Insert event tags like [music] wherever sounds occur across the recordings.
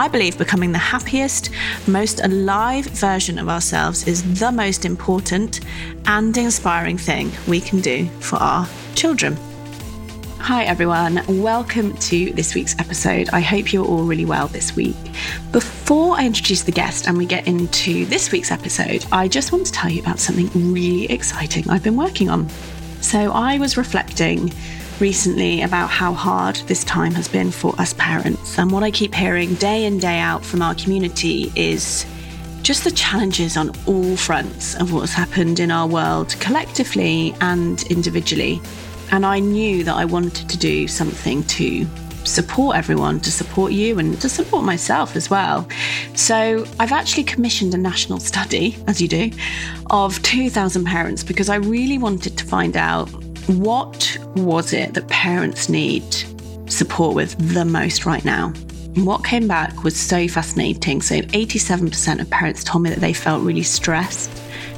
I believe becoming the happiest, most alive version of ourselves is the most important and inspiring thing we can do for our children. Hi, everyone. Welcome to this week's episode. I hope you're all really well this week. Before I introduce the guest and we get into this week's episode, I just want to tell you about something really exciting I've been working on. So, I was reflecting recently about how hard this time has been for us parents. And what I keep hearing day in, day out from our community is just the challenges on all fronts of what's happened in our world collectively and individually. And I knew that I wanted to do something to support everyone, to support you, and to support myself as well. So I've actually commissioned a national study, as you do, of 2,000 parents because I really wanted to find out what was it that parents need support with the most right now? what came back was so fascinating. So, 87% of parents told me that they felt really stressed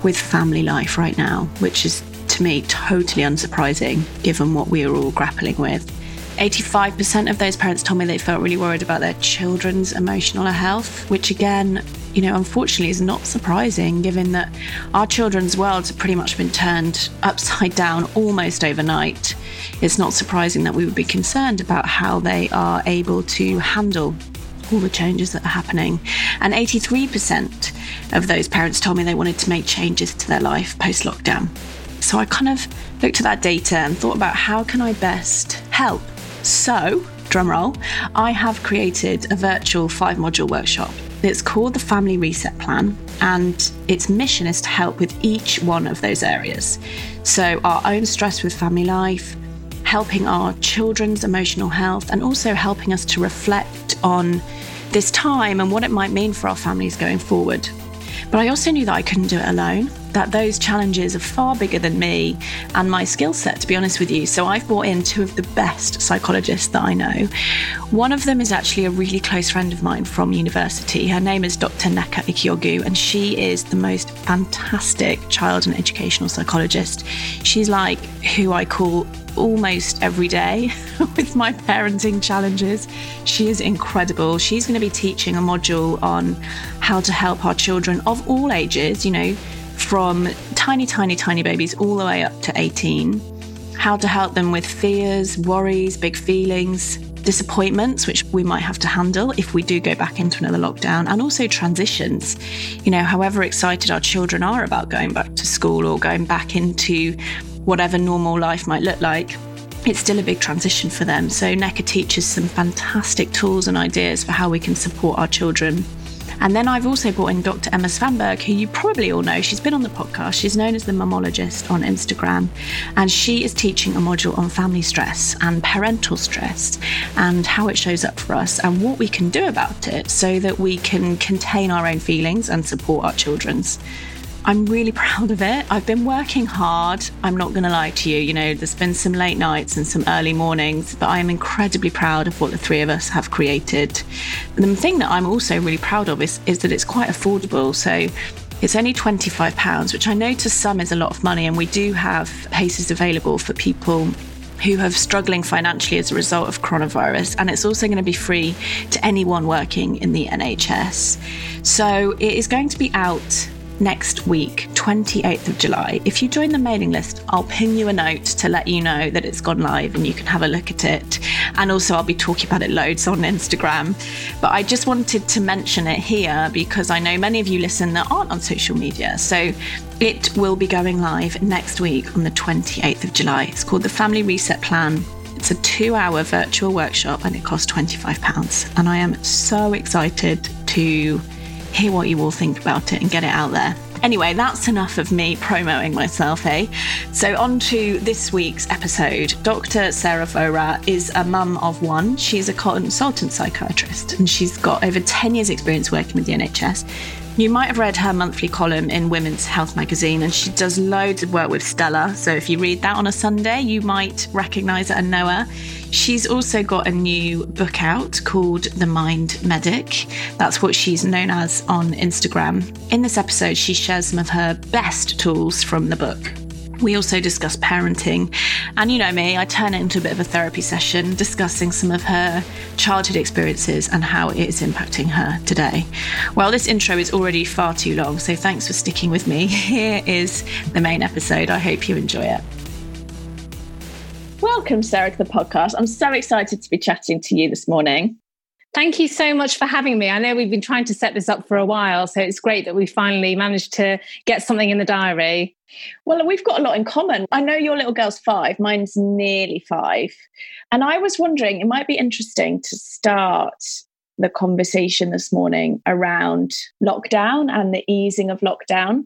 with family life right now, which is to me totally unsurprising given what we are all grappling with. 85% of those parents told me they felt really worried about their children's emotional health, which again, you know, unfortunately is not surprising given that our children's worlds have pretty much been turned upside down almost overnight. It's not surprising that we would be concerned about how they are able to handle all the changes that are happening. And 83% of those parents told me they wanted to make changes to their life post lockdown. So I kind of looked at that data and thought about how can I best help so, drumroll, I have created a virtual five module workshop. It's called the Family Reset Plan, and its mission is to help with each one of those areas. So, our own stress with family life, helping our children's emotional health, and also helping us to reflect on this time and what it might mean for our families going forward. But I also knew that I couldn't do it alone, that those challenges are far bigger than me and my skill set, to be honest with you. So I've brought in two of the best psychologists that I know. One of them is actually a really close friend of mine from university. Her name is Dr. Nneka Ikiogu, and she is the most fantastic child and educational psychologist. She's like who I call almost every day [laughs] with my parenting challenges. She is incredible. She's going to be teaching a module on how to help our children of all ages, you know, from tiny, tiny, tiny babies all the way up to 18, how to help them with fears, worries, big feelings, disappointments, which we might have to handle if we do go back into another lockdown, and also transitions. You know, however excited our children are about going back to school or going back into whatever normal life might look like, it's still a big transition for them. So, Nneka teaches some fantastic tools and ideas for how we can support our children. And then I've also brought in Dr. Emma Svanberg, who you probably all know. She's been on the podcast. She's known as the Mamologist on Instagram. And she is teaching a module on family stress and parental stress and how it shows up for us and what we can do about it so that we can contain our own feelings and support our children's. I'm really [laughs] proud of it. I've been working hard. I'm not going to lie to you. You know, there's been some late nights and some early mornings, but I am incredibly proud of what the three of us have created. And the thing that I'm also really proud of is, is that it's quite affordable. So it's only £25, which I know to some is a lot of money. And we do have places available for people who have struggling financially as a result of coronavirus and it's also going to be free to anyone working in the NHS. So it is going to be out next week, 28th of July. If you join the mailing list, I'll ping you a note to let you know that it's gone live and you can have a look at it. And also, I'll be talking about it loads on Instagram. But I just wanted to mention it here because I know many of you listen that aren't on social media. So it will be going live next week on the 28th of July. It's called the Family Reset Plan. It's a two hour virtual workshop and it costs £25. And I am so excited to hear what you all think about it and get it out there. Anyway, that's enough of me promoting myself, eh? So, on to this week's episode. Dr. Sarah Vohra is a mum of one. She's a consultant psychiatrist and she's got over 10 years' experience working with the NHS. You might have read her monthly column in Women's Health magazine, and she does loads of work with Stella. So if you read that on a Sunday, you might recognize her and know her. She's also got a new book out called The Mind Medic. That's what she's known as on Instagram. In this episode, she shares some of her best tools from the book. We also discuss parenting. And you know me, I turn it into a bit of a therapy session discussing some of her childhood experiences and how it is impacting her today. Well, this intro is already far too long, so thanks for sticking with me. [laughs] Here is the main episode. I hope you enjoy it. Welcome, Sarah, to the podcast. I'm so excited to be chatting to you this morning. Thank you so much for having me. I know we've been trying to set this up for a while, so it's great that we finally managed to get something in the diary. Well, we've got a lot in common. I know your little girl's five, mine's nearly five. And I was wondering, it might be interesting to start the conversation this morning around lockdown and the easing of lockdown.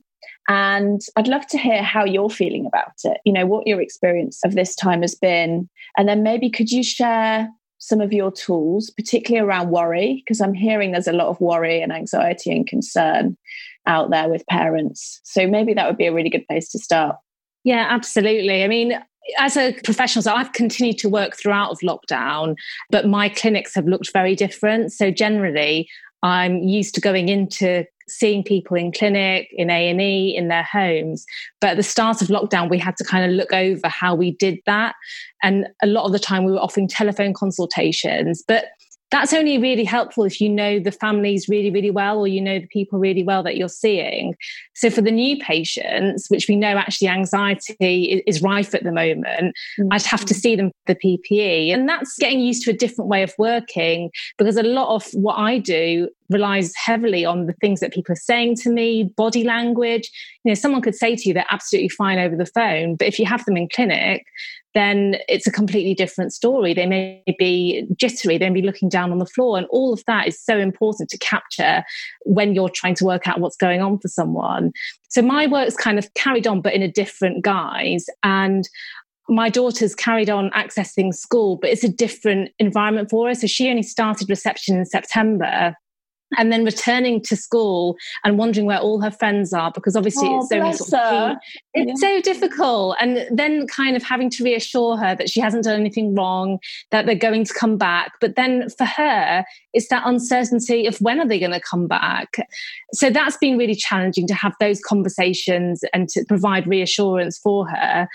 And I'd love to hear how you're feeling about it, you know, what your experience of this time has been. And then maybe could you share some of your tools, particularly around worry, because I'm hearing there's a lot of worry and anxiety and concern out there with parents. So maybe that would be a really good place to start. Yeah, absolutely. I mean, as a professional, so I've continued to work throughout of lockdown, but my clinics have looked very different. So generally, I'm used to going into seeing people in clinic, in A&E, in their homes. But at the start of lockdown, we had to kind of look over how we did that. And a lot of the time we were offering telephone consultations. But that's only really helpful if you know the families really, really well, or you know the people really well that you're seeing. So, for the new patients, which we know actually anxiety is rife at the moment, mm-hmm. I'd have to see them for the PPE. And that's getting used to a different way of working because a lot of what I do relies heavily on the things that people are saying to me, body language. You know, someone could say to you they're absolutely fine over the phone, but if you have them in clinic, then it's a completely different story. They may be jittery, they may be looking down on the floor. And all of that is so important to capture when you're trying to work out what's going on for someone. So my work's kind of carried on, but in a different guise. And my daughter's carried on accessing school, but it's a different environment for her. So she only started reception in September and then returning to school and wondering where all her friends are because obviously oh, it's so it's yeah. so difficult and then kind of having to reassure her that she hasn't done anything wrong that they're going to come back. But then for her it's that uncertainty of when are they going to come back. So that's been really challenging to have those conversations and to provide reassurance for her.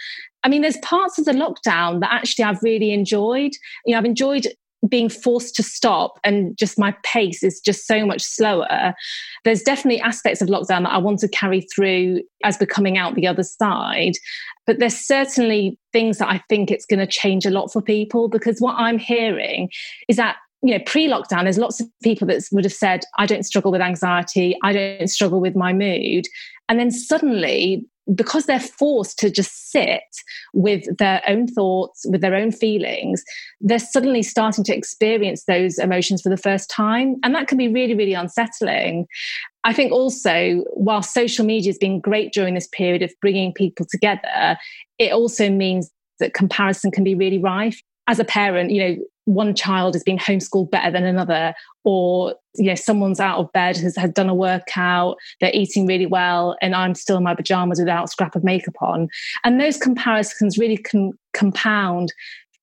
I mean, there's parts of the lockdown that actually I've really enjoyed. You know, I've enjoyed being forced to stop and just my pace is just so much slower. There's definitely aspects of lockdown that I want to carry through as we're coming out the other side. But there's certainly things that I think it's going to change a lot for people because what I'm hearing is that you know, pre-lockdown, there's lots of people that would have said, I don't struggle with anxiety, I don't struggle with my mood. And then suddenly because they're forced to just sit with their own thoughts, with their own feelings, they're suddenly starting to experience those emotions for the first time. And that can be really, really unsettling. I think also, while social media has been great during this period of bringing people together, it also means that comparison can be really rife. As a parent, you know, one child is being homeschooled better than another or you know someone's out of bed has, has done a workout they're eating really well and i'm still in my pajamas without a scrap of makeup on. And those comparisons really can compound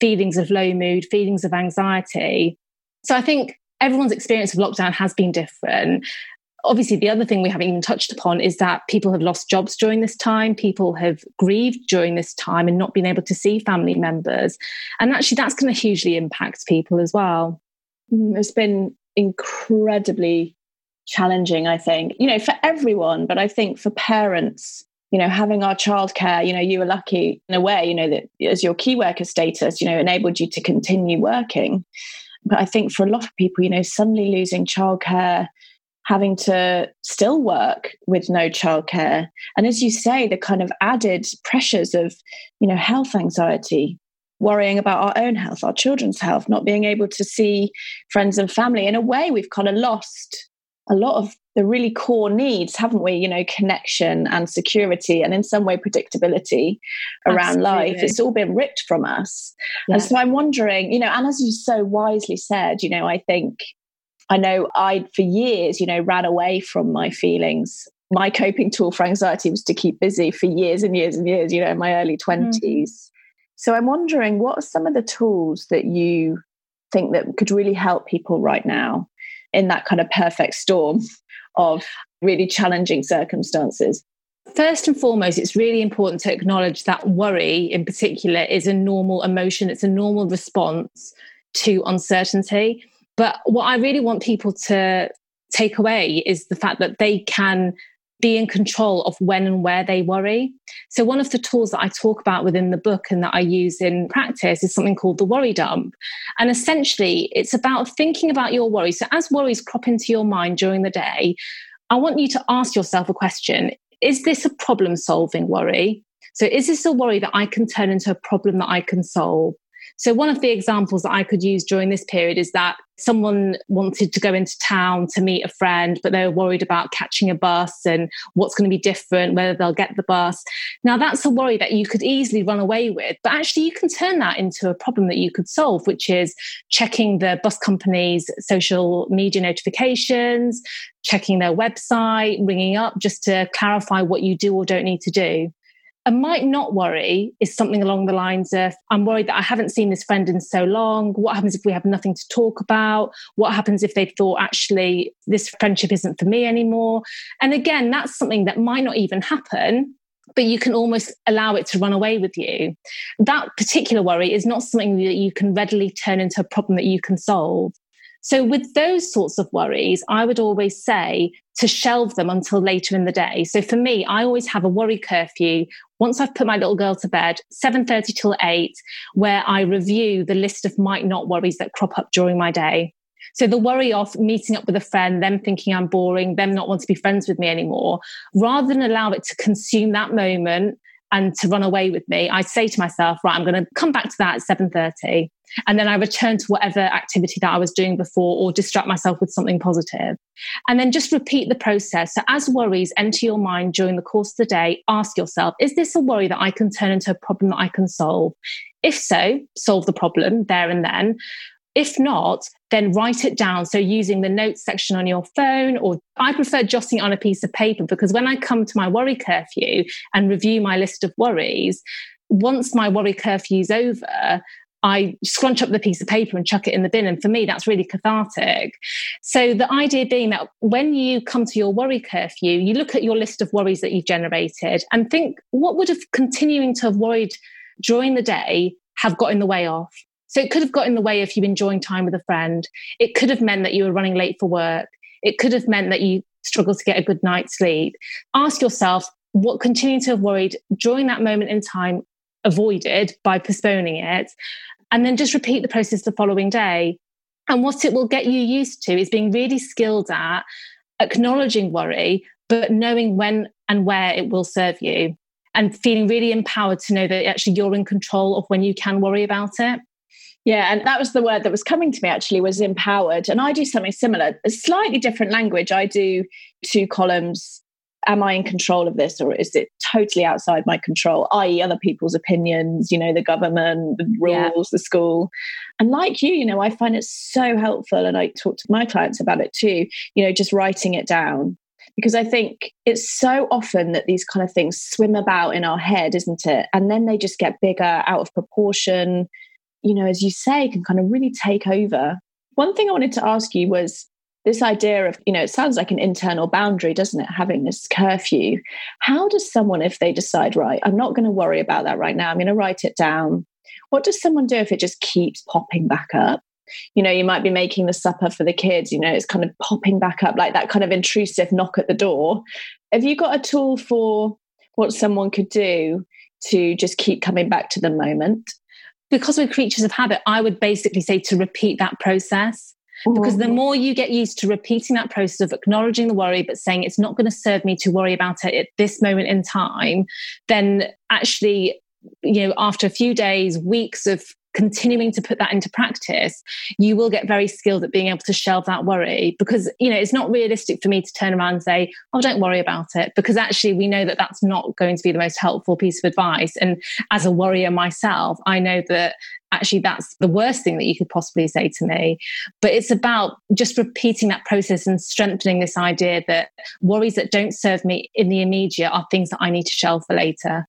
feelings of low mood feelings of anxiety. So i think everyone's experience of lockdown has been different obviously the other thing we haven't even touched upon is that people have lost jobs during this time people have grieved during this time and not been able to see family members. And actually that's going to hugely impact people as well. Mm, it's been incredibly challenging i think you know for everyone but i think for parents you know having our childcare you know you were lucky in a way you know that as your key worker status you know enabled you to continue working. But i think for a lot of people you know suddenly losing childcare having to still work with no childcare. And as you say the kind of added pressures of you know health anxiety worrying about our own health our children's health not being able to see friends and family. In a way we've kind of lost a lot of the really core needs haven't we? You know connection and security and in some way predictability around Absolutely. life it's all been ripped from us. Yeah. and so i'm wondering you know and as you so wisely said you know i think I know I, for years, you know, ran away from my feelings. My coping tool for anxiety was to keep busy for years and years and years, you know, in my early 20s. Mm. So I'm wondering what are some of the tools that you think that could really help people right now in that kind of perfect storm of really challenging circumstances? First and foremost, it's really important to acknowledge that worry in particular is a normal emotion, it's a normal response to uncertainty. But what I really want people to take away is the fact that they can be in control of when and where they worry. So, one of the tools that I talk about within the book and that I use in practice is something called the worry dump. And essentially, it's about thinking about your worries. So, as worries crop into your mind during the day, I want you to ask yourself a question Is this a problem solving worry? So, is this a worry that I can turn into a problem that I can solve? So, one of the examples that I could use during this period is that someone wanted to go into town to meet a friend, but they were worried about catching a bus and what's going to be different, whether they'll get the bus. Now, that's a worry that you could easily run away with, but actually, you can turn that into a problem that you could solve, which is checking the bus company's social media notifications, checking their website, ringing up just to clarify what you do or don't need to do. A might not worry is something along the lines of I'm worried that I haven't seen this friend in so long. What happens if we have nothing to talk about? What happens if they thought actually this friendship isn't for me anymore? And again, that's something that might not even happen, but you can almost allow it to run away with you. That particular worry is not something that you can readily turn into a problem that you can solve. So, with those sorts of worries, I would always say to shelve them until later in the day. So, for me, I always have a worry curfew once I've put my little girl to bed, 7:30 till 8, where I review the list of might not worries that crop up during my day. So the worry of meeting up with a friend, them thinking I'm boring, them not want to be friends with me anymore, rather than allow it to consume that moment and to run away with me, I say to myself, right, I'm going to come back to that at 7:30. And then I return to whatever activity that I was doing before or distract myself with something positive. And then just repeat the process. So as worries enter your mind during the course of the day, ask yourself, is this a worry that I can turn into a problem that I can solve? If so, solve the problem there and then. If not, then write it down. So using the notes section on your phone, or I prefer jotting on a piece of paper because when I come to my worry curfew and review my list of worries, once my worry curfew is over, I scrunch up the piece of paper and chuck it in the bin. And for me, that's really cathartic. So, the idea being that when you come to your worry curfew, you look at your list of worries that you've generated and think, what would have continuing to have worried during the day have got in the way of? So it could have got in the way of you enjoying time with a friend. It could have meant that you were running late for work. It could have meant that you struggled to get a good night's sleep. Ask yourself what continuing to have worried during that moment in time avoided by postponing it. And then just repeat the process the following day. And what it will get you used to is being really skilled at acknowledging worry, but knowing when and where it will serve you and feeling really empowered to know that actually you're in control of when you can worry about it. Yeah, and that was the word that was coming to me actually was empowered. And I do something similar, a slightly different language. I do two columns. Am I in control of this or is it totally outside my control, i.e., other people's opinions, you know, the government, the rules, yeah. the school? And like you, you know, I find it so helpful. And I talk to my clients about it too, you know, just writing it down because I think it's so often that these kind of things swim about in our head, isn't it? And then they just get bigger, out of proportion you know, as you say, can kind of really take over. One thing I wanted to ask you was this idea of, you know, it sounds like an internal boundary, doesn't it? Having this curfew. How does someone, if they decide, right, I'm not going to worry about that right now, I'm going to write it down. What does someone do if it just keeps popping back up? You know, you might be making the supper for the kids, you know, it's kind of popping back up like that kind of intrusive knock at the door. Have you got a tool for what someone could do to just keep coming back to the moment? Because we're creatures of habit, I would basically say to repeat that process. Because the more you get used to repeating that process of acknowledging the worry, but saying it's not going to serve me to worry about it at this moment in time, then actually, you know, after a few days, weeks of continuing to put that into practice, you will get very skilled at being able to shelve that worry because, you know, it's not realistic for me to turn around and say, oh, don't worry about it. Because actually, we know that that's not going to be the most helpful piece of advice. And as a worrier myself, I know that actually that's the worst thing that you could possibly say to me. But it's about just repeating that process and strengthening this idea that worries that don't serve me in the immediate are things that I need to shelve for later.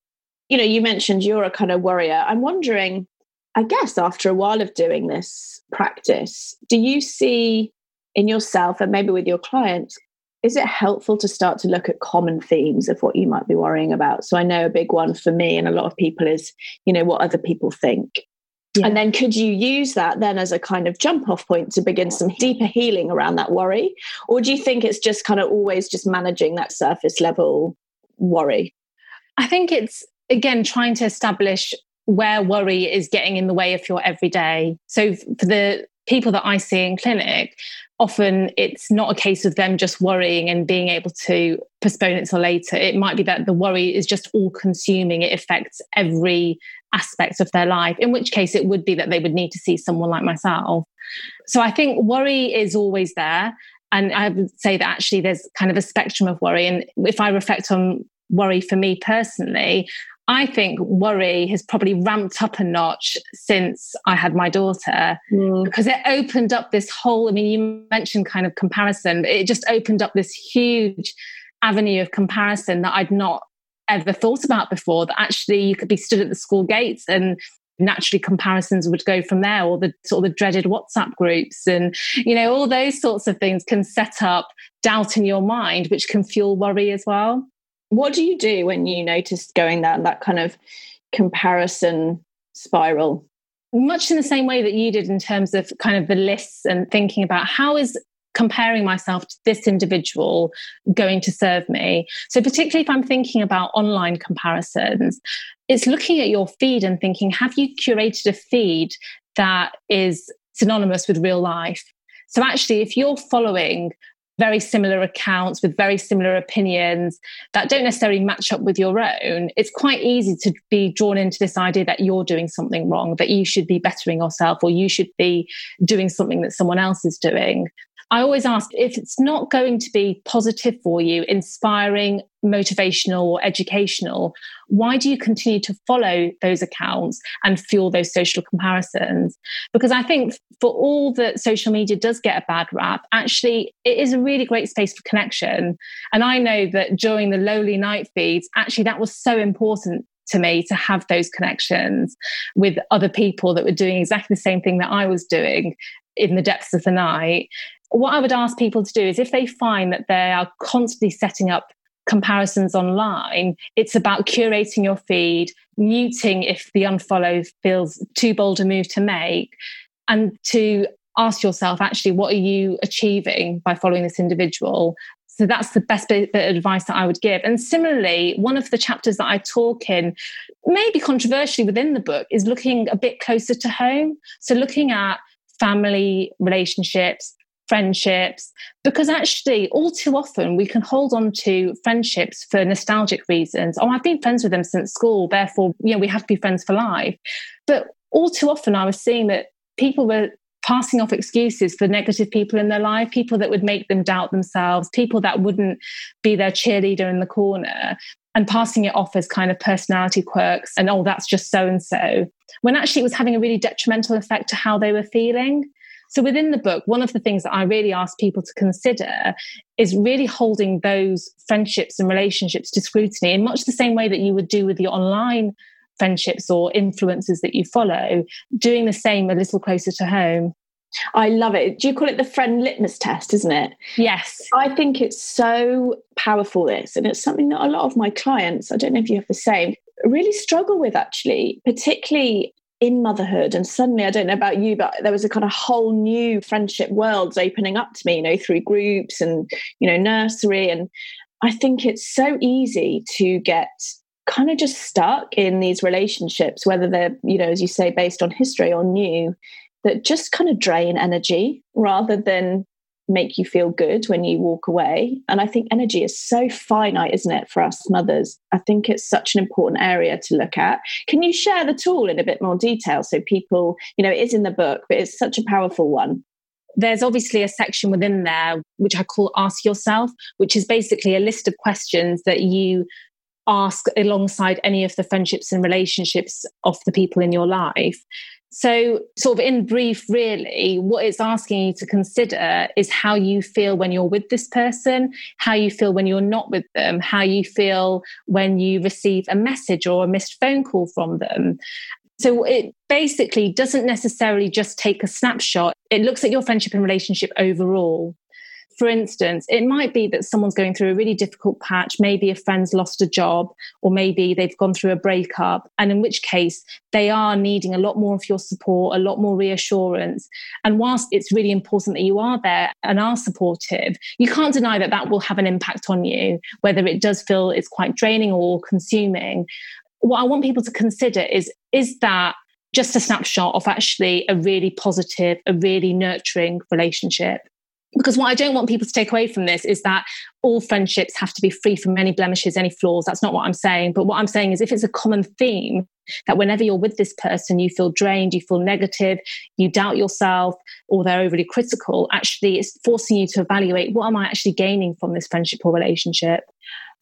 You know, you mentioned you're a kind of worrier. I'm wondering I guess after a while of doing this practice, do you see in yourself and maybe with your clients, is it helpful to start to look at common themes of what you might be worrying about? So I know a big one for me and a lot of people is, you know, what other people think. Yeah. And then could you use that then as a kind of jump off point to begin some deeper healing around that worry? Or do you think it's just kind of always just managing that surface level worry? I think it's again trying to establish where worry is getting in the way of your everyday. So for the people that I see in clinic, often it's not a case of them just worrying and being able to postpone it till later. It might be that the worry is just all consuming, it affects every aspect of their life, in which case it would be that they would need to see someone like myself. So I think worry is always there. And I would say that actually there's kind of a spectrum of worry. And if I reflect on worry for me personally, I think worry has probably ramped up a notch since I had my daughter mm. because it opened up this whole. I mean, you mentioned kind of comparison, but it just opened up this huge avenue of comparison that I'd not ever thought about before. That actually you could be stood at the school gates and naturally comparisons would go from there or the sort of the dreaded whatsapp groups and you know all those sorts of things can set up doubt in your mind which can fuel worry as well what do you do when you notice going that that kind of comparison spiral? Much in the same way that you did in terms of kind of the lists and thinking about how is comparing myself to this individual going to serve me. So, particularly if I'm thinking about online comparisons, it's looking at your feed and thinking, have you curated a feed that is synonymous with real life? So, actually, if you're following very similar accounts with very similar opinions that don't necessarily match up with your own, it's quite easy to be drawn into this idea that you're doing something wrong, that you should be bettering yourself, or you should be doing something that someone else is doing. I always ask if it's not going to be positive for you, inspiring, motivational, or educational, why do you continue to follow those accounts and fuel those social comparisons? Because I think for all that social media does get a bad rap, actually, it is a really great space for connection. And I know that during the lowly night feeds, actually, that was so important to me to have those connections with other people that were doing exactly the same thing that I was doing in the depths of the night what I would ask people to do is if they find that they are constantly setting up comparisons online, it's about curating your feed, muting if the unfollow feels too bold a move to make, and to ask yourself actually, what are you achieving by following this individual? So that's the best bit of advice that I would give. And similarly, one of the chapters that I talk in, maybe controversially within the book, is looking a bit closer to home. So looking at family relationships, friendships, because actually, all too often we can hold on to friendships for nostalgic reasons. Oh, I've been friends with them since school, therefore, you know, we have to be friends for life. But all too often, I was seeing that people were passing off excuses for negative people in their life, people that would make them doubt themselves, people that wouldn't be their cheerleader in the corner, and passing it off as kind of personality quirks and, oh, that's just so and so, when actually it was having a really detrimental effect to how they were feeling. So within the book, one of the things that I really ask people to consider is really holding those friendships and relationships to scrutiny in much the same way that you would do with your online friendships or influences that you follow, doing the same a little closer to home. I love it. Do you call it the friend litmus test, isn't it? Yes. I think it's so powerful, this. And it's something that a lot of my clients, I don't know if you have the same, really struggle with actually, particularly in motherhood and suddenly i don't know about you but there was a kind of whole new friendship worlds opening up to me you know through groups and you know nursery. And i think it's so easy to get kind of just stuck in these relationships whether they're you know as you say based on history or new that just kind of drain energy rather than make you feel good when you walk away. And I think energy is so finite, isn't it, for us mothers? I think it's such an important area to look at. Can you share the tool in a bit more detail so people, you know, it is in the book, but it's such a powerful one? There's obviously a section within there which I call Ask Yourself, which is basically a list of questions that you ask alongside any of the friendships and relationships of the people in your life. So, sort of in brief, really, what it's asking you to consider is how you feel when you're with this person, how you feel when you're not with them, how you feel when you receive a message or a missed phone call from them. So, it basically doesn't necessarily just take a snapshot, it looks at your friendship and relationship overall for instance, it might be that someone's going through a really difficult patch. Maybe a friend's lost a job, or maybe they've gone through a breakup. And in which case, they are needing a lot more of your support, a lot more reassurance. And whilst it's really important that you are there and are supportive, you can't deny that that will have an impact on you, whether it does feel it's quite draining or consuming. What I want people to consider is is that just a snapshot of actually a really positive, a really nurturing relationship? Because what I don't want people to take away from this is that all friendships have to be free from any blemishes, any flaws. That's not what I'm saying. But what I'm saying is if it's a common theme that whenever you're with this person, you feel drained, you feel negative, you doubt yourself, or they're overly critical, actually it's forcing you to evaluate what am I actually gaining from this friendship or relationship?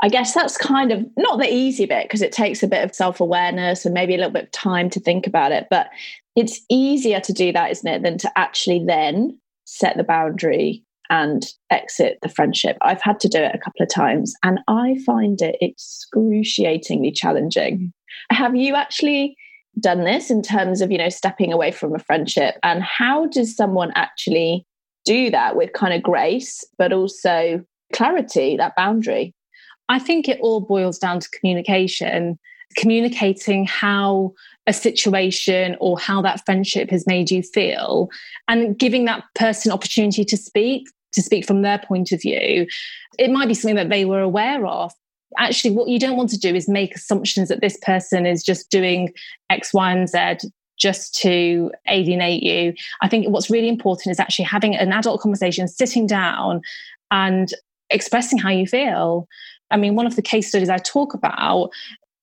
I guess that's kind of not the easy bit because it takes a bit of self awareness and maybe a little bit of time to think about it. But it's easier to do that, isn't it, than to actually then set the boundary and exit the friendship. I've had to do it a couple of times and I find it excruciatingly challenging. Have you actually done this in terms of, you know, stepping away from a friendship? And how does someone actually do that with kind of grace, but also clarity, that boundary? I think it all boils down to communication, communicating how a situation or how that friendship has made you feel. And giving that person opportunity to speak to speak from their point of view it might be something that they were aware of. Actually what you don't want to do is make assumptions that this person is just doing x y and z just to alienate you. I think what's really important is actually having an adult conversation sitting down and expressing how you feel. I mean, one of the case studies I talk about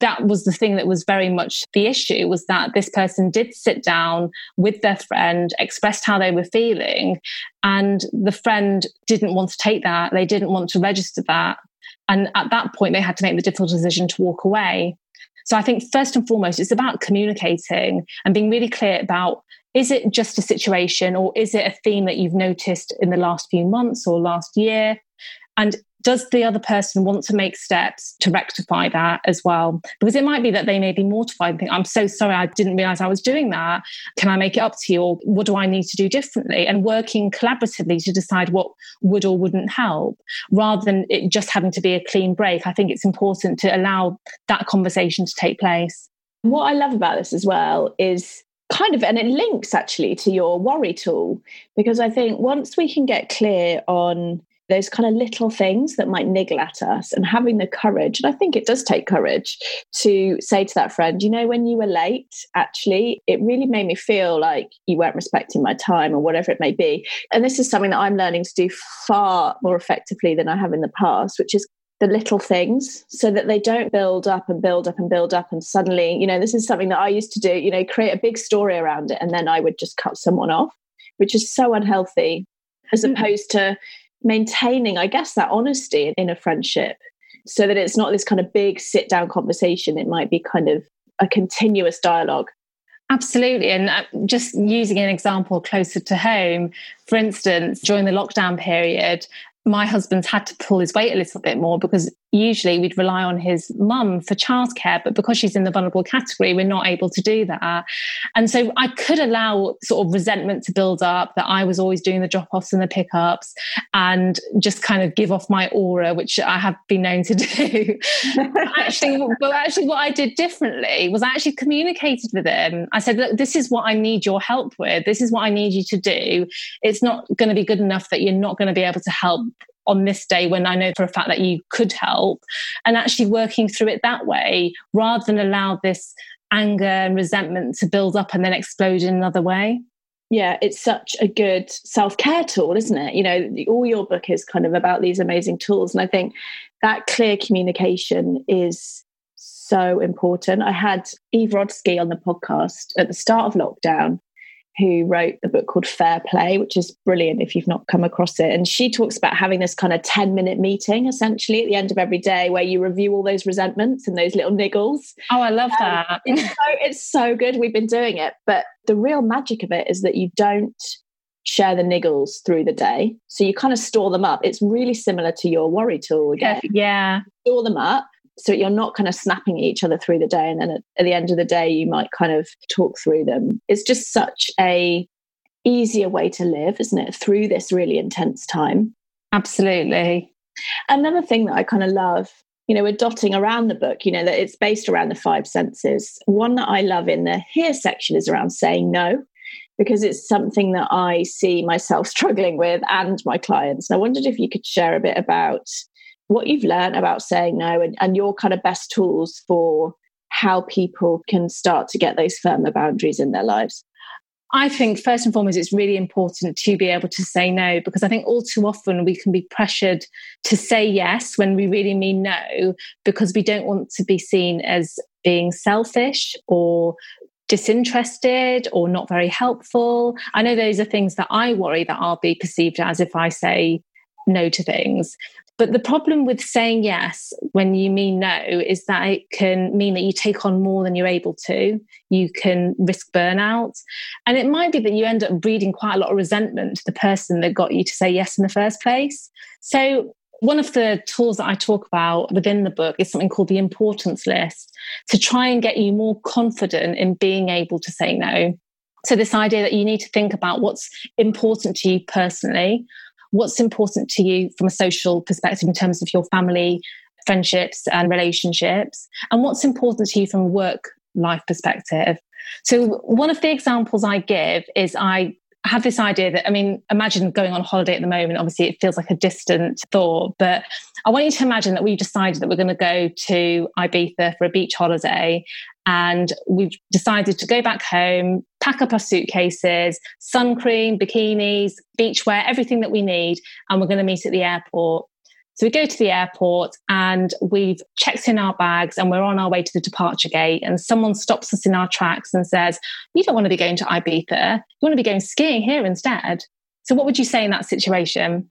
that was the thing that was very much the issue was that this person did sit down with their friend expressed how they were feeling and the friend didn't want to take that. They didn't want to register that. And at that point they had to make the difficult decision to walk away. So i think first and foremost it's about communicating and being really clear about is it just a situation or is it a theme that you've noticed in the last few months or last year? And does the other person want to make steps to rectify that as well? Because it might be that they may be mortified and think, I'm so sorry, I didn't realize I was doing that. Can I make it up to you? Or what do I need to do differently? And working collaboratively to decide what would or wouldn't help rather than it just having to be a clean break. I think it's important to allow that conversation to take place. What I love about this as well is kind of, and it links actually to your worry tool, because I think once we can get clear on those kind of little things that might niggle at us and having the courage and i think it does take courage to say to that friend you know when you were late actually it really made me feel like you weren't respecting my time or whatever it may be and this is something that i'm learning to do far more effectively than i have in the past which is the little things so that they don't build up and build up and build up and suddenly you know this is something that i used to do you know create a big story around it and then i would just cut someone off which is so unhealthy as mm-hmm. opposed to maintaining, I guess, that honesty in a friendship so that it's not this kind of big sit down conversation. It might be kind of a continuous dialogue. Absolutely. And uh, just using an example closer to home, for instance, during the lockdown period, my husband's had to pull his weight a little bit more because usually we'd rely on his mum for childcare, but because she's in the vulnerable category, we're not able to do that. And so I could allow sort of resentment to build up that I was always doing the drop offs and the pickups and just kind of give off my aura, which I have been known to do. [laughs] actually, but actually, what I did differently was I actually communicated with him. I said, Look, this is what I need your help with. This is what I need you to do. It's not going to be good enough that you're not going to be able to help on this day when I know for a fact that you could help, and actually working through it that way rather than allow this anger and resentment to build up and then explode in another way. Yeah, it's such a good self care tool, isn't it? You know, all your book is kind of about these amazing tools. And I think that clear communication is so important. I had Eve Rodsky on the podcast at the start of lockdown, who wrote the book called Fair Play, which is brilliant if you've not come across it. And she talks about having this kind of 10 minute meeting essentially at the end of every day where you review all those resentments and those little niggles. Oh, I love um, that. it's, so, it's so good. We've been doing it. But the real magic of it is that you don't share the niggles through the day. So you kind of store them up. It's really similar to your worry tool again. Yeah. Store them up so you're not kind of snapping at each other through the day and then at, at, the end of the day you might kind of talk through them. It's just such a easier way to live isn't it through this really intense time. Absolutely. Another thing that i kind of love you know we're dotting around the book you know that it's based around the five senses. One that i love in the here section is around saying no because it's something that i see myself [laughs] struggling with and my clients. And i wondered if you could share a bit about what you've learned about saying no and, and your kind of best tools for how people can start to get those firmer boundaries in their lives. I think first and foremost, it's really important to be able to say no because I think all too often we can be pressured to say yes when we really mean no because we don't want to be seen as being selfish or disinterested or not very helpful. I know those are things that I worry that I'll be perceived as if I say no to things. But the problem with saying yes when you mean no is that it can mean that you take on more than you're able to. You can risk burnout. And it might be that you end up breeding quite a lot of resentment to the person that got you to say yes in the first place. So, one of the tools that I talk about within the book is something called the importance list to try and get you more confident in being able to say no. So, this idea that you need to think about what's important to you personally, what's important to you from a social perspective in terms of your family, friendships, and relationships, and what's important to you from a work life perspective. So, one of the examples I give is I have this idea that, I mean, imagine going on holiday at the moment. Obviously, it feels like a distant thought, but I want you to imagine that we've decided that we're going to go to Ibiza for a beach holiday and we've decided to go back home, pack up our suitcases, sun cream, bikinis, beachwear, everything that we need, and we're going to meet at the airport. So we go to the airport and we've checked in our bags and we're on our way to the departure gate. And someone stops us in our tracks and says, You don't want to be going to Ibiza. You want to be going skiing here instead. So, what would you say in that situation?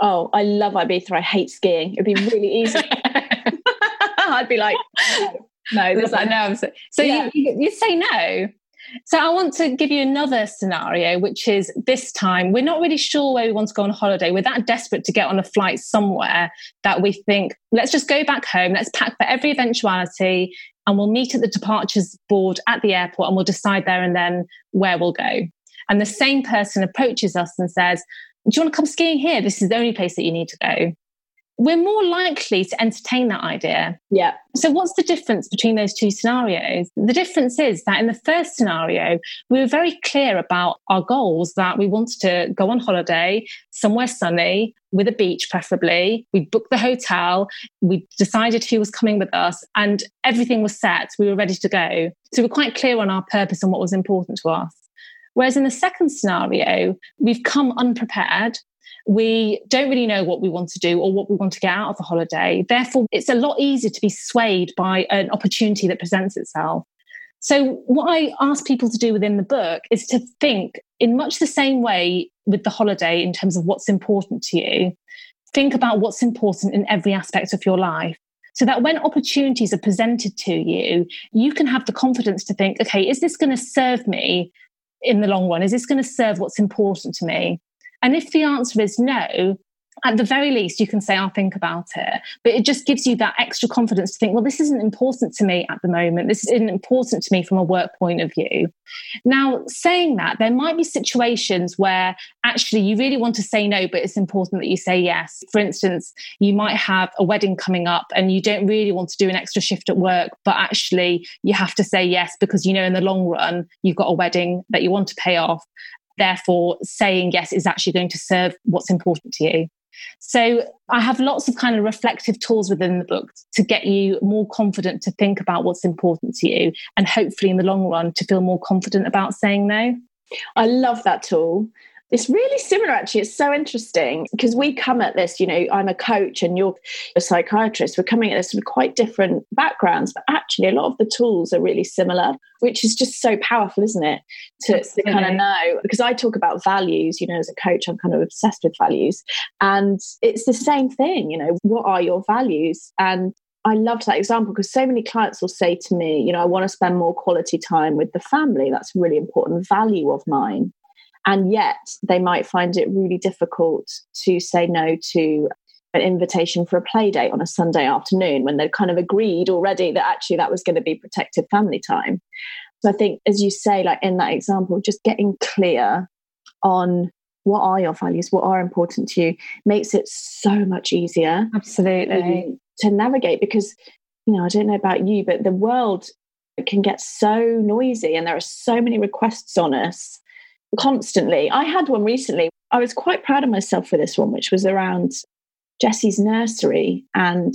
Oh, I love Ibiza. I hate skiing. It'd be really easy. [laughs] [laughs] I'd be like, no no, there's that no. So yeah. you, you say no. So I want to give you another scenario, which is this time we're not really sure where we want to go on holiday. We're that desperate to get on a flight somewhere that we think, let's just go back home, let's pack for every eventuality, and we'll meet at the departures board at the airport and we'll decide there and then where we'll go. And the same person approaches us and says, Do you want to come skiing here? This is the only place that you need to go we're more likely to entertain that idea. Yeah. So, what's the difference between those two scenarios? The difference is that in the first scenario, we were very clear about our goals that we wanted to go on holiday somewhere sunny with a beach, preferably. We booked the hotel, we decided who was coming with us, and everything was set. We were ready to go. So, we we're quite clear on our purpose and what was important to us. Whereas in the second scenario, we've come unprepared we don't really know what we want to do or what we want to get out of a holiday. Therefore, it's a lot easier to be swayed by an opportunity that presents itself. So, what I ask people to do within the book is to think in much the same way with the holiday in terms of what's important to you. Think about what's important in every aspect of your life so that when opportunities are presented to you, you can have the confidence to think, okay, is this going to serve me in the long run? Is this going to serve what's important to me? And if the answer is no, at the very least, you can say, I'll think about it. But it just gives you that extra confidence to think, well, this isn't important to me at the moment. This isn't important to me from a work point of view. Now, saying that, there might be situations where actually you really want to say no, but it's important that you say yes. For instance, you might have a wedding coming up and you don't really want to do an extra shift at work, but actually you have to say yes because you know in the long run, you've got a wedding that you want to pay off therefore saying yes is actually going to serve what's important to you so i have lots of kind of reflective tools within the book to get you more confident to think about what's important to you and hopefully in the long run to feel more confident about saying no I love that tool. It's really similar, actually. It's so interesting because we come at this, you know, I'm a coach and you're a psychiatrist. We're coming at this from quite different backgrounds, but actually, a lot of the tools are really similar, which is just so powerful, isn't it? To, to kind of know. Because I talk about values, you know, as a coach, I'm kind of obsessed with values. And it's the same thing, you know, what are your values? And I loved that example because so many clients will say to me, you know, I want to spend more quality time with the family. That's a really important value of mine. And yet they might find it really difficult to say no to an invitation for a play date on a Sunday afternoon when they'd kind of agreed already that actually that was going to be protected family time. So I think, as you say, like in that example, just getting clear on what are your values, what are important to you, makes it so much easier. Absolutely. To navigate because, you know, I don't know about you, but the world can get so noisy and there are so many requests on us constantly. I had one recently. I was quite proud of myself for this one, which was around Jessie's nursery. And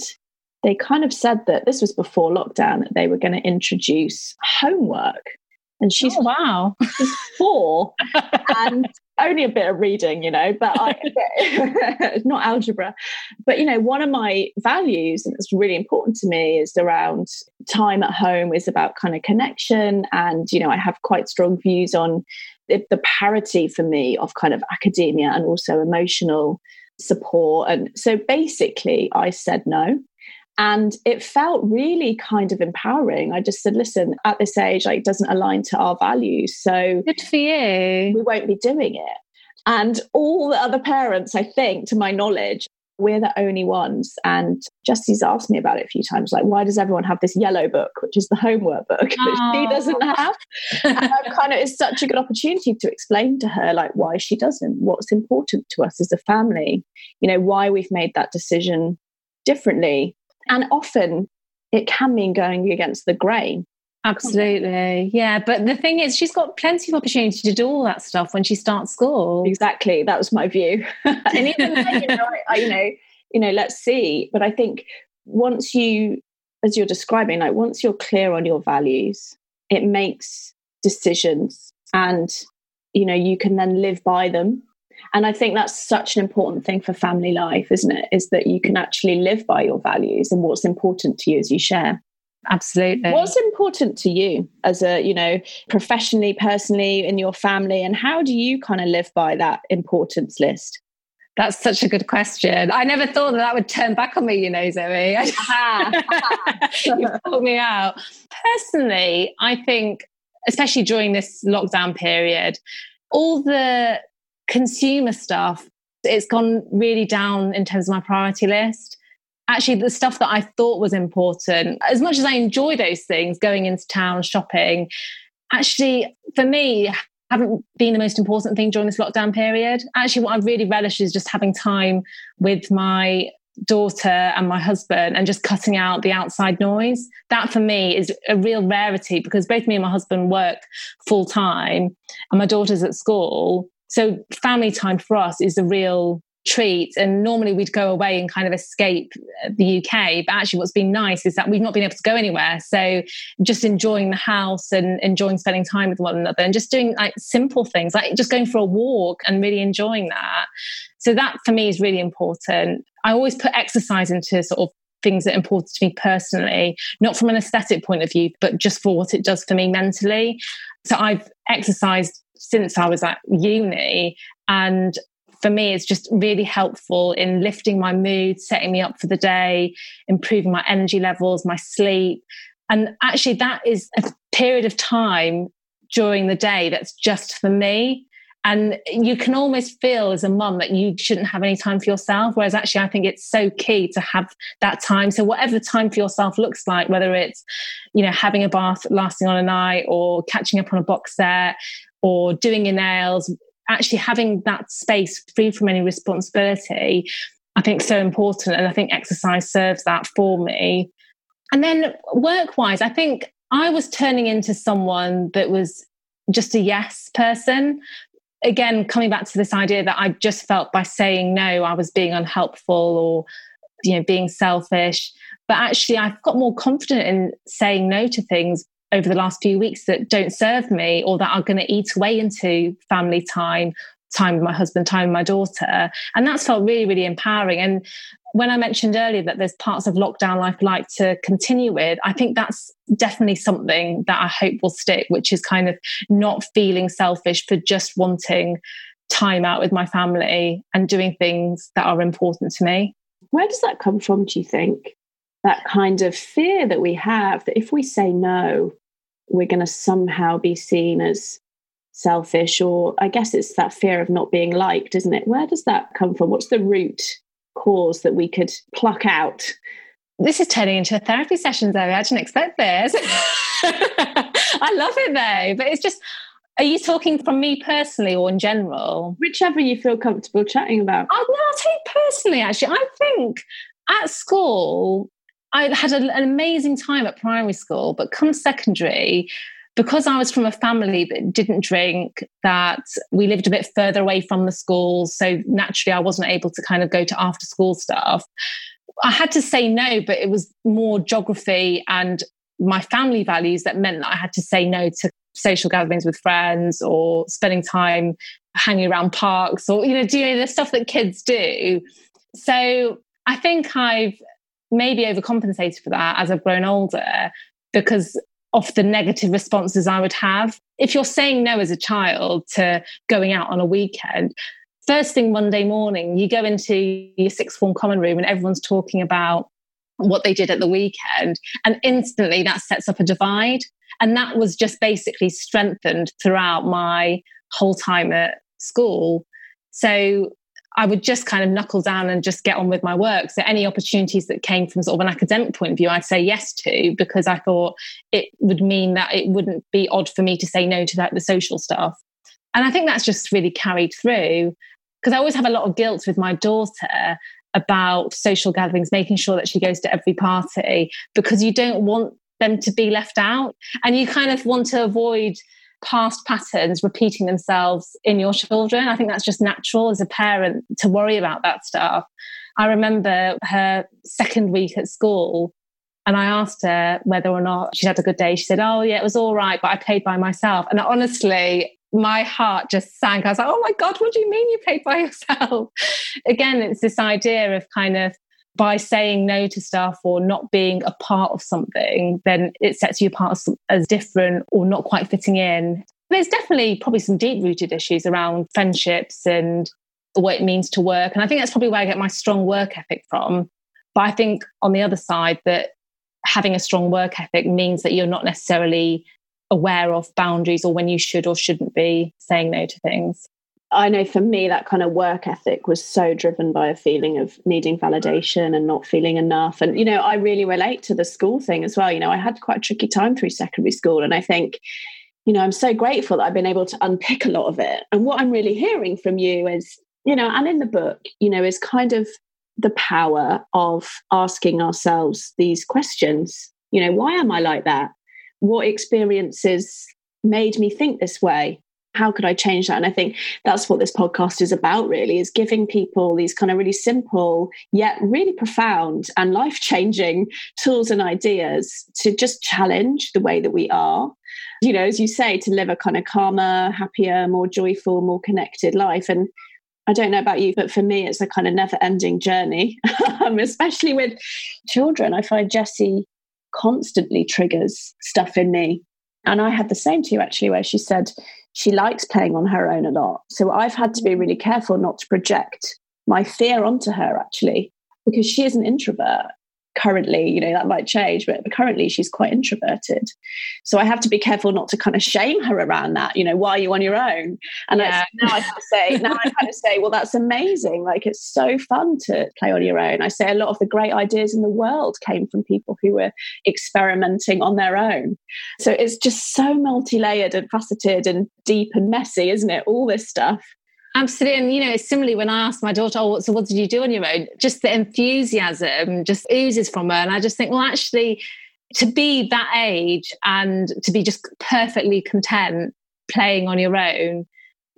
they kind of said that this was before lockdown, that they were going to introduce homework. And she's oh, wow, she's four, and [laughs] only a bit of reading, you know, but I, [laughs] [laughs] not algebra. But you know, one of my values, and it's really important to me, is around time at home. Is about kind of connection, and you know, I have quite strong views on the, the parity for me of kind of academia and also emotional support. And so basically, I said no. And it felt really kind of empowering. I just said, listen, at this age, like, it doesn't align to our values. So good for you. We won't be doing it. And all the other parents, I think, to my knowledge, we're the only ones. And Jessie's asked me about it a few times, like, why does everyone have this yellow book, which is the homework book [laughs] that she doesn't have? and kind of it's such a good opportunity to explain to her like why she doesn't, what's important to us as a family, you know, why we've made that decision differently. And often it can mean going against the grain. Absolutely. Yeah. But the thing is, she's got plenty of opportunity to do all that stuff when she starts school. Exactly. That was my view. [laughs] and even then, you know, I, you know, you know, let's see. But I think once you, as you're describing, like once you're clear on your values, it makes decisions and, you know, you can then live by them. And I think that's such an important thing for family life, isn't it? Is that you can actually live by your values and what's important to you as you share. Absolutely. What's important to you as a, you know, professionally, personally, in your family, and how do you kind of live by that importance list? That's such a good question. I never thought that that would turn back on me, you know, Zoe. [laughs] [laughs] you pulled me out. Personally, I think, especially during this lockdown period, all the consumer stuff, it's gone really down in terms of my priority list actually the stuff that I thought was important, as much as I enjoy those things, going into town, shopping, actually for me haven't been the most important thing during this lockdown period. Actually, what I've really relished is just having time with my daughter and my husband and just cutting out the outside noise. That for me is a real rarity because both me and my husband work full time and my daughter's at school. So family time for us is a real treat. And normally we'd go away and kind of escape the UK. But actually, what's been nice is that we've not been able to go anywhere. So just enjoying the house and enjoying spending time with one another and just doing like simple things, like just going for a walk and really enjoying that. So that for me is really important. I always put exercise into sort of things that are important to me personally, not from an aesthetic point of view, but just for what it does for me mentally. So I've exercised since I was at uni and for me, it's just really helpful in lifting my mood, setting me up for the day, improving my energy levels, my sleep. And actually, that is a period of time during the day that's just for me. And you can almost feel as a mum that you shouldn't have any time for yourself. Whereas actually, I think it's so key to have that time. So whatever the time for yourself looks like, whether it's, you know, having a bath lasting on a night or catching up on a box set or doing your nails, actually having that space free from any responsibility, I think so important. And I think exercise serves that for me. And then work wise, I think I was turning into someone that was just a yes person. Again, coming back to this idea that I just felt by saying no, I was being unhelpful or, you know, being selfish. But actually, I've got more confident in saying no to things over the last few weeks that don't serve me or that are going to eat away into family time time with my husband, time with my daughter. And that's felt really, really empowering. And when I mentioned earlier that there's parts of lockdown life I like to continue with, I think that's definitely something that I hope will stick, which is kind of not feeling selfish for just wanting time out with my family and doing things that are important to me. Where does that come from, do you think? That kind of fear that we have that if we say no, we're going to somehow be seen as selfish or i guess it's that fear of not being liked isn't it? Where does that come from? What's the root cause that we could pluck out? This is turning into a therapy session though i didn't expect this. [laughs] I love it though but it's just are you talking from me personally or in general? Whichever you feel comfortable chatting about. Oh no i'll take personally actually. I think at school I had an amazing time at primary school, but come secondary, because I was from a family that didn't drink, that we lived a bit further away from the schools. So naturally, I wasn't able to kind of go to after school stuff. I had to say no, but it was more geography and my family values that meant that I had to say no to social gatherings with friends or spending time hanging around parks or, you know, doing the stuff that kids do. So I think I've maybe overcompensated for that as I've grown older because of the negative responses I would have. If you're saying no as a child to going out on a weekend, first thing Monday morning, you go into your sixth form common room and everyone's talking about what they did at the weekend. And instantly that sets up a divide. And that was just basically strengthened throughout my whole time at school. So I would just kind of knuckle down and just get on with my work. So any opportunities that came from sort of an academic point of view, I'd say yes to because I thought it would mean that it wouldn't be odd for me to say no to that the social stuff. And I think that's just really carried through because I always have a lot of guilt with my daughter about social gatherings, making sure that she goes to every party because you don't want them to be left out and you kind of want to avoid past patterns repeating themselves in your children. I think that's just natural as a parent to worry about that stuff. I remember her second week at school and I asked her whether or not she'd had a good day. She said, Oh, yeah, it was all right, but I played by myself. And honestly, my heart just sank. I was like, Oh my God, what do you mean you played by [laughs] yourself? Again, it's this idea of kind of by saying no to stuff or not being a part of something, then it sets you apart as, different or not quite fitting in. There's definitely probably some deep rooted issues around friendships and what it means to work. And I think that's probably where I get my strong work ethic from. But I think on the other side, that having a strong work ethic means that you're not necessarily aware of boundaries or when you should or shouldn't be saying no to things. I know for me, that kind of work ethic was so driven by a feeling of needing validation and not feeling enough. And, you know, I really relate to the school thing as well. You know, I had quite a tricky time through secondary school. And I think, you know, I'm so grateful that I've been able to unpick a lot of it. And what I'm really hearing from you is, you know, and in the book, you know, is kind of the power of asking ourselves these questions. You know, why am I like that? What experiences made me think this way? How could I change that? And I think that's what this podcast is about, really, is giving people these kind of really simple, yet really profound and life changing tools and ideas to just challenge the way that we are. You know, as you say, to live a kind of calmer, happier, more joyful, more connected life. And I don't know about you, but for me, it's a kind of never ending journey, [laughs] um, especially with children. I find Jessie constantly triggers stuff in me. And I had the same to you actually, where she said, she likes playing on her own a lot. So I've had to be mm. really careful not to project my fear onto her actually, because she is an introvert currently you know that might change but currently she's quite introverted. So i have to be careful not to kind of shame her around that you know why are you on your own? And yeah. [laughs] now i kind of say now i kind of say well that's amazing. Like it's so fun to play on your own. I say a lot of the great ideas in the world came from people who were experimenting on their own. So it's just so multi-layered and faceted and deep and messy isn't it? All this stuff Absolutely. And, you know, similarly, when I asked my daughter, oh, so what did you do on your own? Just the enthusiasm just oozes from her. And I just think, well, actually, to be that age and to be just perfectly content playing on your own,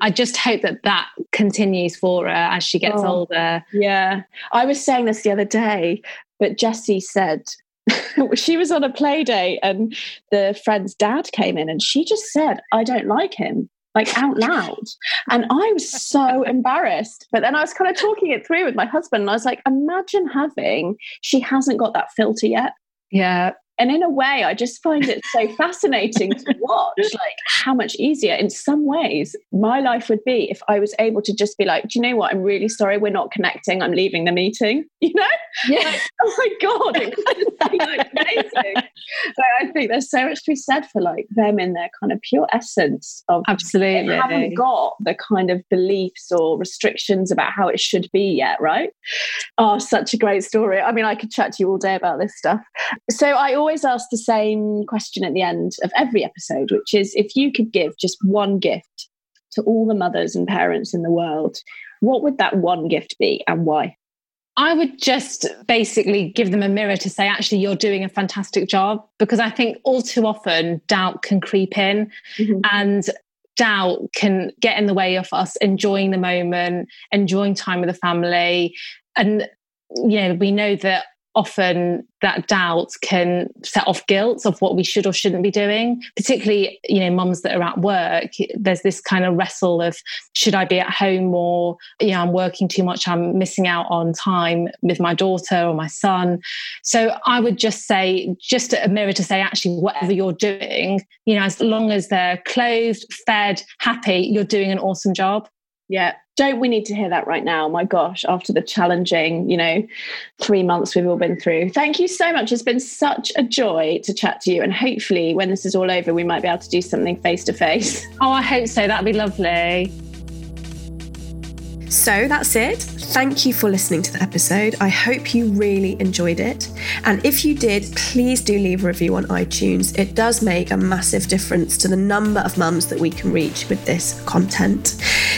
I just hope that that continues for her as she gets oh, older. Yeah. I was saying this the other day, but Jessie said [laughs] she was on a play date and the friend's dad came in and she just said, I don't like him like out loud. And I was so [laughs] embarrassed. But then I was kind of talking it through with my husband, and I was like, imagine having, she hasn't got that filter yet. Yeah and in a way i just find it so fascinating to [laughs] watch like how much easier in some ways my life would be if i was able to just be like do you know what? I'm really sorry we're not connecting. I'm leaving the meeting. [laughs] You know? Yeah. Like, oh my god it would like [laughs] amazing. So i think there's so much to be said for like them in their kind of pure essence of absolutely. they haven't got the kind of beliefs or restrictions about how it should be yet right? Oh such a great story. I mean i could chat to you all day about this stuff. So i always always ask the same question at the end of every episode, which is if you could give just one gift to all the mothers and parents in the world, what would that one gift be and why? I would just basically give them a mirror to say, actually, you're doing a fantastic job. Because I think all too often doubt can creep in mm-hmm. and doubt can get in the way of us enjoying the moment, enjoying time with the family. And, you know, we know that often that doubt can set off guilt of what we should or shouldn't be doing. Particularly you know mums that are at work there's this kind of wrestle of should i be at home more? You know i'm working too much i'm missing out on time with my daughter or my son. So i would just say just a mirror to say actually whatever you're doing you know as long as they're clothed fed happy you're doing an awesome job yeah. Don't we need to hear that right now? My gosh, after the challenging, you know, three months we've all been through. Thank you so much. It's been such a joy to chat to you. And hopefully, when this is all over, we might be able to do something face to face. Oh, I hope so. That'd be lovely. So that's it. Thank you for listening to the episode. I hope you really enjoyed it. And if you did, please do leave a review on iTunes. It does make a massive difference to the number of mums that we can reach with this content.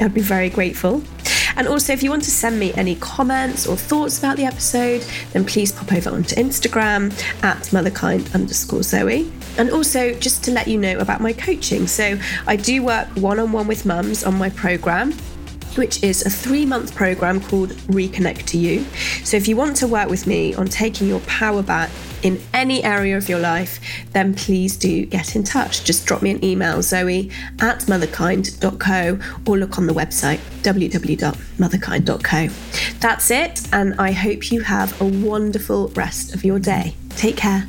I'd be very grateful. And also, if you want to send me any comments or thoughts about the episode, then please pop over onto Instagram at motherkind underscore Zoe. And also, just to let you know about my coaching. So, I do work one on one with mums on my program which is a three month program called Reconnect to You. So, if you want to work with me on taking your power back in any area of your life, then please do get in touch. Just drop me an email, zoe at motherkind.co, or look on the website, www.motherkind.co. That's it, and I hope you have a wonderful rest of your day. Take care.